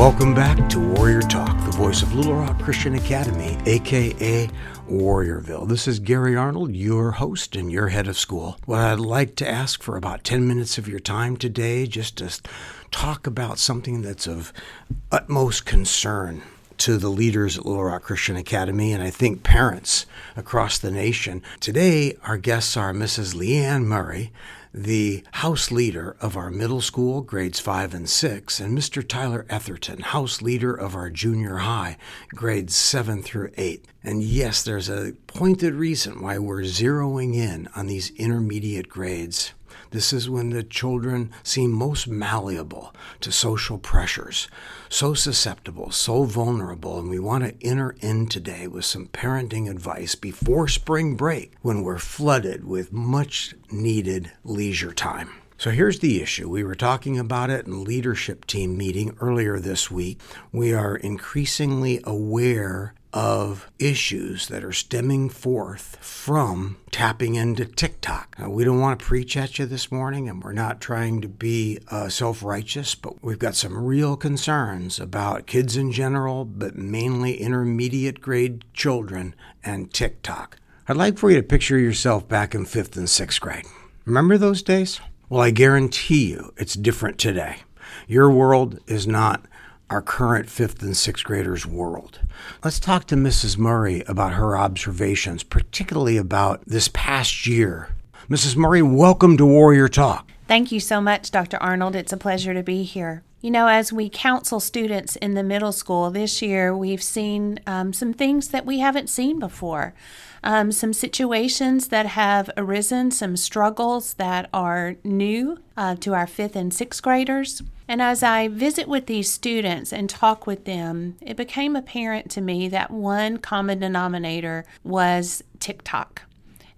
Welcome back to Warrior Talk, the voice of Little Rock Christian Academy, aka Warriorville. This is Gary Arnold, your host and your head of school. What I'd like to ask for about 10 minutes of your time today, just to talk about something that's of utmost concern to the leaders at Little Rock Christian Academy and I think parents across the nation. Today, our guests are Mrs. Leanne Murray, the house leader of our middle school, grades 5 and 6, and Mr. Tyler Etherton, house leader of our junior high, grades 7 through 8. And yes, there's a pointed reason why we're zeroing in on these intermediate grades. This is when the children seem most malleable to social pressures, so susceptible, so vulnerable, and we want to enter in today with some parenting advice before spring break when we're flooded with much needed leisure time. So here's the issue. We were talking about it in leadership team meeting earlier this week. We are increasingly aware of issues that are stemming forth from tapping into TikTok. Now, we don't want to preach at you this morning, and we're not trying to be uh, self righteous, but we've got some real concerns about kids in general, but mainly intermediate grade children and TikTok. I'd like for you to picture yourself back in fifth and sixth grade. Remember those days? Well, I guarantee you it's different today. Your world is not our current fifth and sixth graders' world. Let's talk to Mrs. Murray about her observations, particularly about this past year. Mrs. Murray, welcome to Warrior Talk. Thank you so much, Dr. Arnold. It's a pleasure to be here. You know, as we counsel students in the middle school this year, we've seen um, some things that we haven't seen before, um, some situations that have arisen, some struggles that are new uh, to our fifth and sixth graders. And as I visit with these students and talk with them, it became apparent to me that one common denominator was TikTok.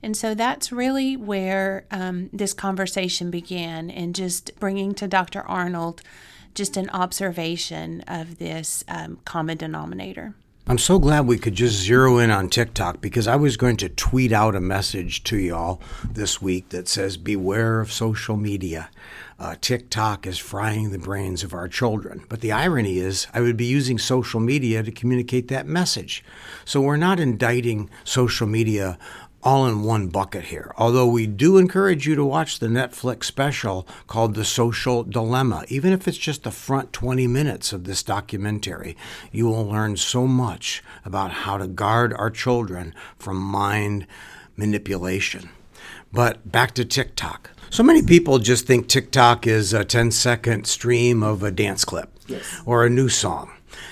And so that's really where um, this conversation began, and just bringing to Dr. Arnold just an observation of this um, common denominator. I'm so glad we could just zero in on TikTok because I was going to tweet out a message to y'all this week that says, Beware of social media. Uh, TikTok is frying the brains of our children. But the irony is, I would be using social media to communicate that message. So we're not indicting social media all in one bucket here. Although we do encourage you to watch the Netflix special called The Social Dilemma. Even if it's just the front 20 minutes of this documentary, you will learn so much about how to guard our children from mind manipulation. But back to TikTok. So many people just think TikTok is a 10 second stream of a dance clip yes. or a new song.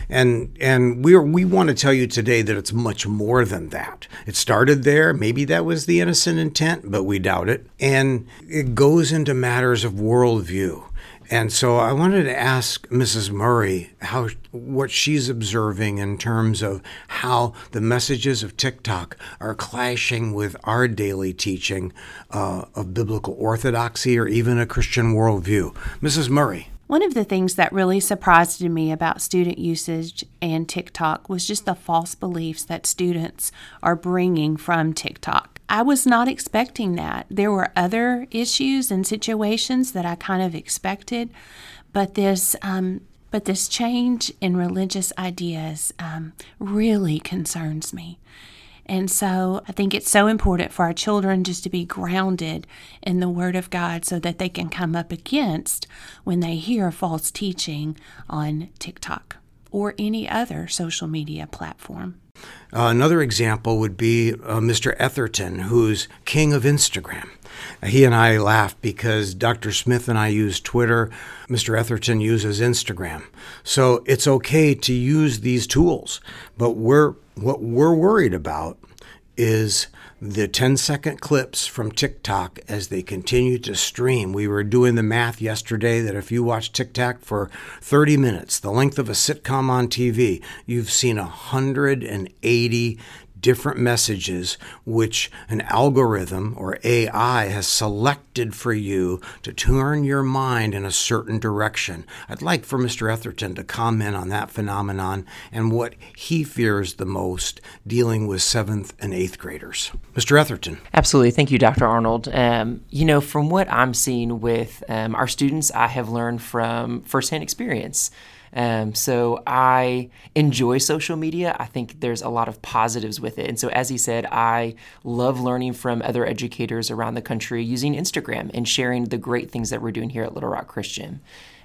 And and we we want to tell you today that it's much more than that. It started there. Maybe that was the innocent intent, but we doubt it. And it goes into matters of worldview. And so I wanted to ask Mrs. Murray how what she's observing in terms of how the messages of TikTok are clashing with our daily teaching uh, of biblical orthodoxy or even a Christian worldview. Mrs. Murray. One of the things that really surprised me about student usage and TikTok was just the false beliefs that students are bringing from TikTok. I was not expecting that. There were other issues and situations that I kind of expected, but this um, but this change in religious ideas um, really concerns me. And so I think it's so important for our children just to be grounded in the Word of God so that they can come up against when they hear false teaching on TikTok or any other social media platform. Uh, another example would be uh, Mr. Etherton, who's king of Instagram. He and I laugh because Dr. Smith and I use Twitter. Mr. Etherton uses Instagram. So it's okay to use these tools, but we're what we're worried about is the 10 second clips from TikTok as they continue to stream. We were doing the math yesterday that if you watch TikTok for 30 minutes, the length of a sitcom on TV, you've seen 180 different messages which an algorithm or AI has selected for you to turn your mind in a certain direction. I'd like for Mr. Etherton to comment on that phenomenon and what he fears the most dealing with seventh and eighth graders. Mr. Etherton. Absolutely. Thank you, Dr. Arnold. Um, you know, from what I'm seeing with um, our students, I have learned from firsthand experience Um, so I enjoy social media. I think there's a lot of positives with it. And so, as he said, I love learning from other educators around the country using Instagram and sharing the great things that we're doing here at Little Rock Christian.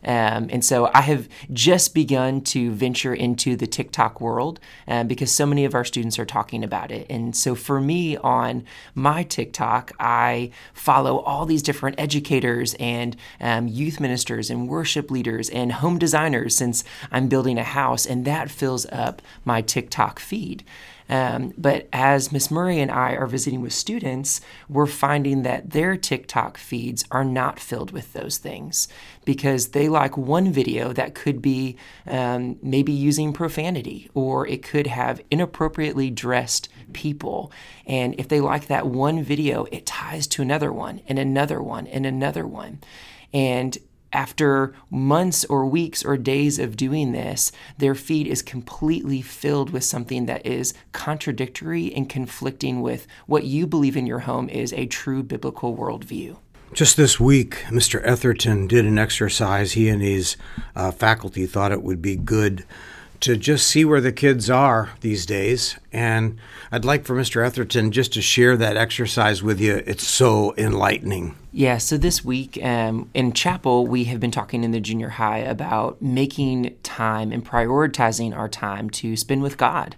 Um, and so I have just begun to venture into the TikTok world um, because so many of our students are talking about it. And so for me on my TikTok, I follow all these different educators and um, youth ministers and worship leaders and home designers since I'm building a house, and that fills up my TikTok feed. Um, but as Miss Murray and I are visiting with students, we're finding that their TikTok feeds are not filled with those things because they like one video that could be um, maybe using profanity or it could have inappropriately dressed people. And if they like that one video, it ties to another one and another one and another one. And after months or weeks or days of doing this, their feed is completely filled with something that is contradictory and conflicting with what you believe in your home is a true biblical worldview. Just this week, Mr. Etherton did an exercise. He and his uh, faculty thought it would be good to just see where the kids are these days. And I'd like for Mr. Etherton just to share that exercise with you. It's so enlightening. Yeah, so this week um, in chapel, we have been talking in the junior high about making time and prioritizing our time to spend with God.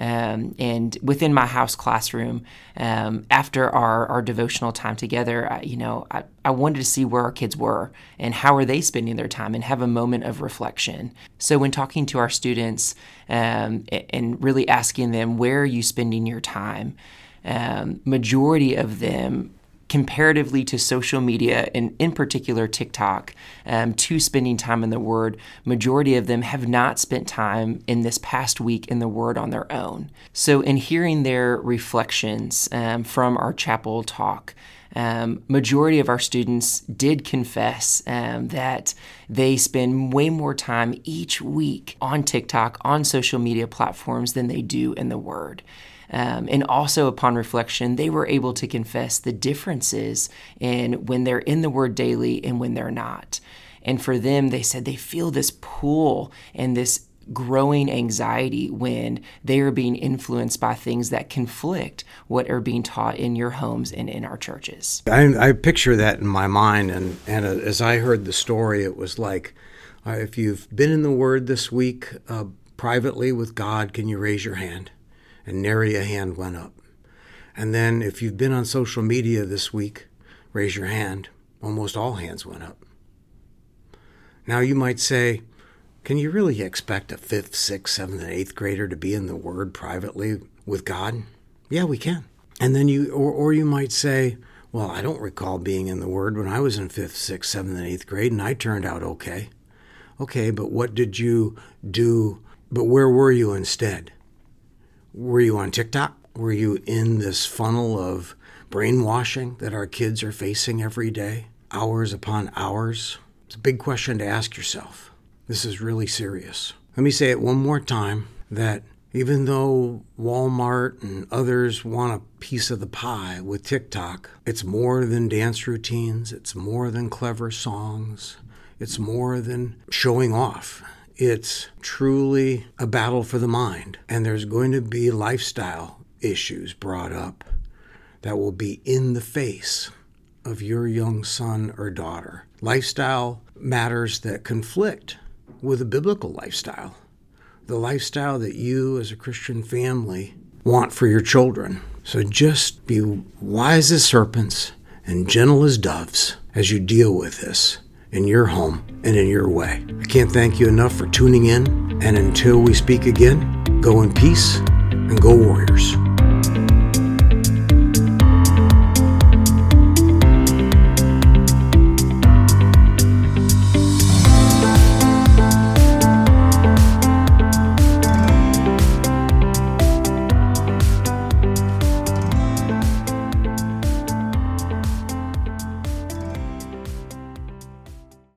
Um, and within my house classroom, um, after our, our devotional time together, I, you know, I, I wanted to see where our kids were and how are they spending their time and have a moment of reflection. So when talking to our students um, and really asking them, where are you spending your time? Um, majority of them comparatively to social media and in particular TikTok, um, to spending time in the Word, majority of them have not spent time in this past week in the Word on their own. So, in hearing their reflections um, from our chapel talk, um, majority of our students did confess um, that they spend way more time each week on TikTok, on social media platforms, than they do in the Word. Um, and also, upon reflection, they were able to confess the differences in when they're in the Word daily and when they're not. And for them, they said they feel this pull and this growing anxiety when they are being influenced by things that conflict what are being taught in your homes and in our churches. I, I picture that in my mind, and, and uh, as I heard the story, it was like uh, if you've been in the Word this week uh, privately with God, can you raise your hand? and nary a hand went up. And then if you've been on social media this week, raise your hand. Almost all hands went up. Now you might say, can you really expect a fifth, sixth, seventh, and eighth grader to be in the Word privately with God? Yeah, we can. And then you, or, or you might say, well, I don't recall being in the Word when I was in fifth, sixth, seventh, and eighth grade, and I turned out okay. Okay, but what did you do? But where were you instead? Were you on TikTok? Were you in this funnel of brainwashing that our kids are facing every day, hours upon hours? It's a big question to ask yourself. This is really serious. Let me say it one more time that even though Walmart and others want a piece of the pie with TikTok, it's more than dance routines, it's more than clever songs, it's more than showing off. It's truly a battle for the mind, and there's going to be lifestyle issues brought up that will be in the face of your young son or daughter. Lifestyle matters that conflict with a biblical lifestyle, the lifestyle that you as a Christian family want for your children. So just be wise as serpents and gentle as doves as you deal with this in your home and in your way. I can't thank you enough for tuning in. And until we speak again, go in peace and go, Warriors.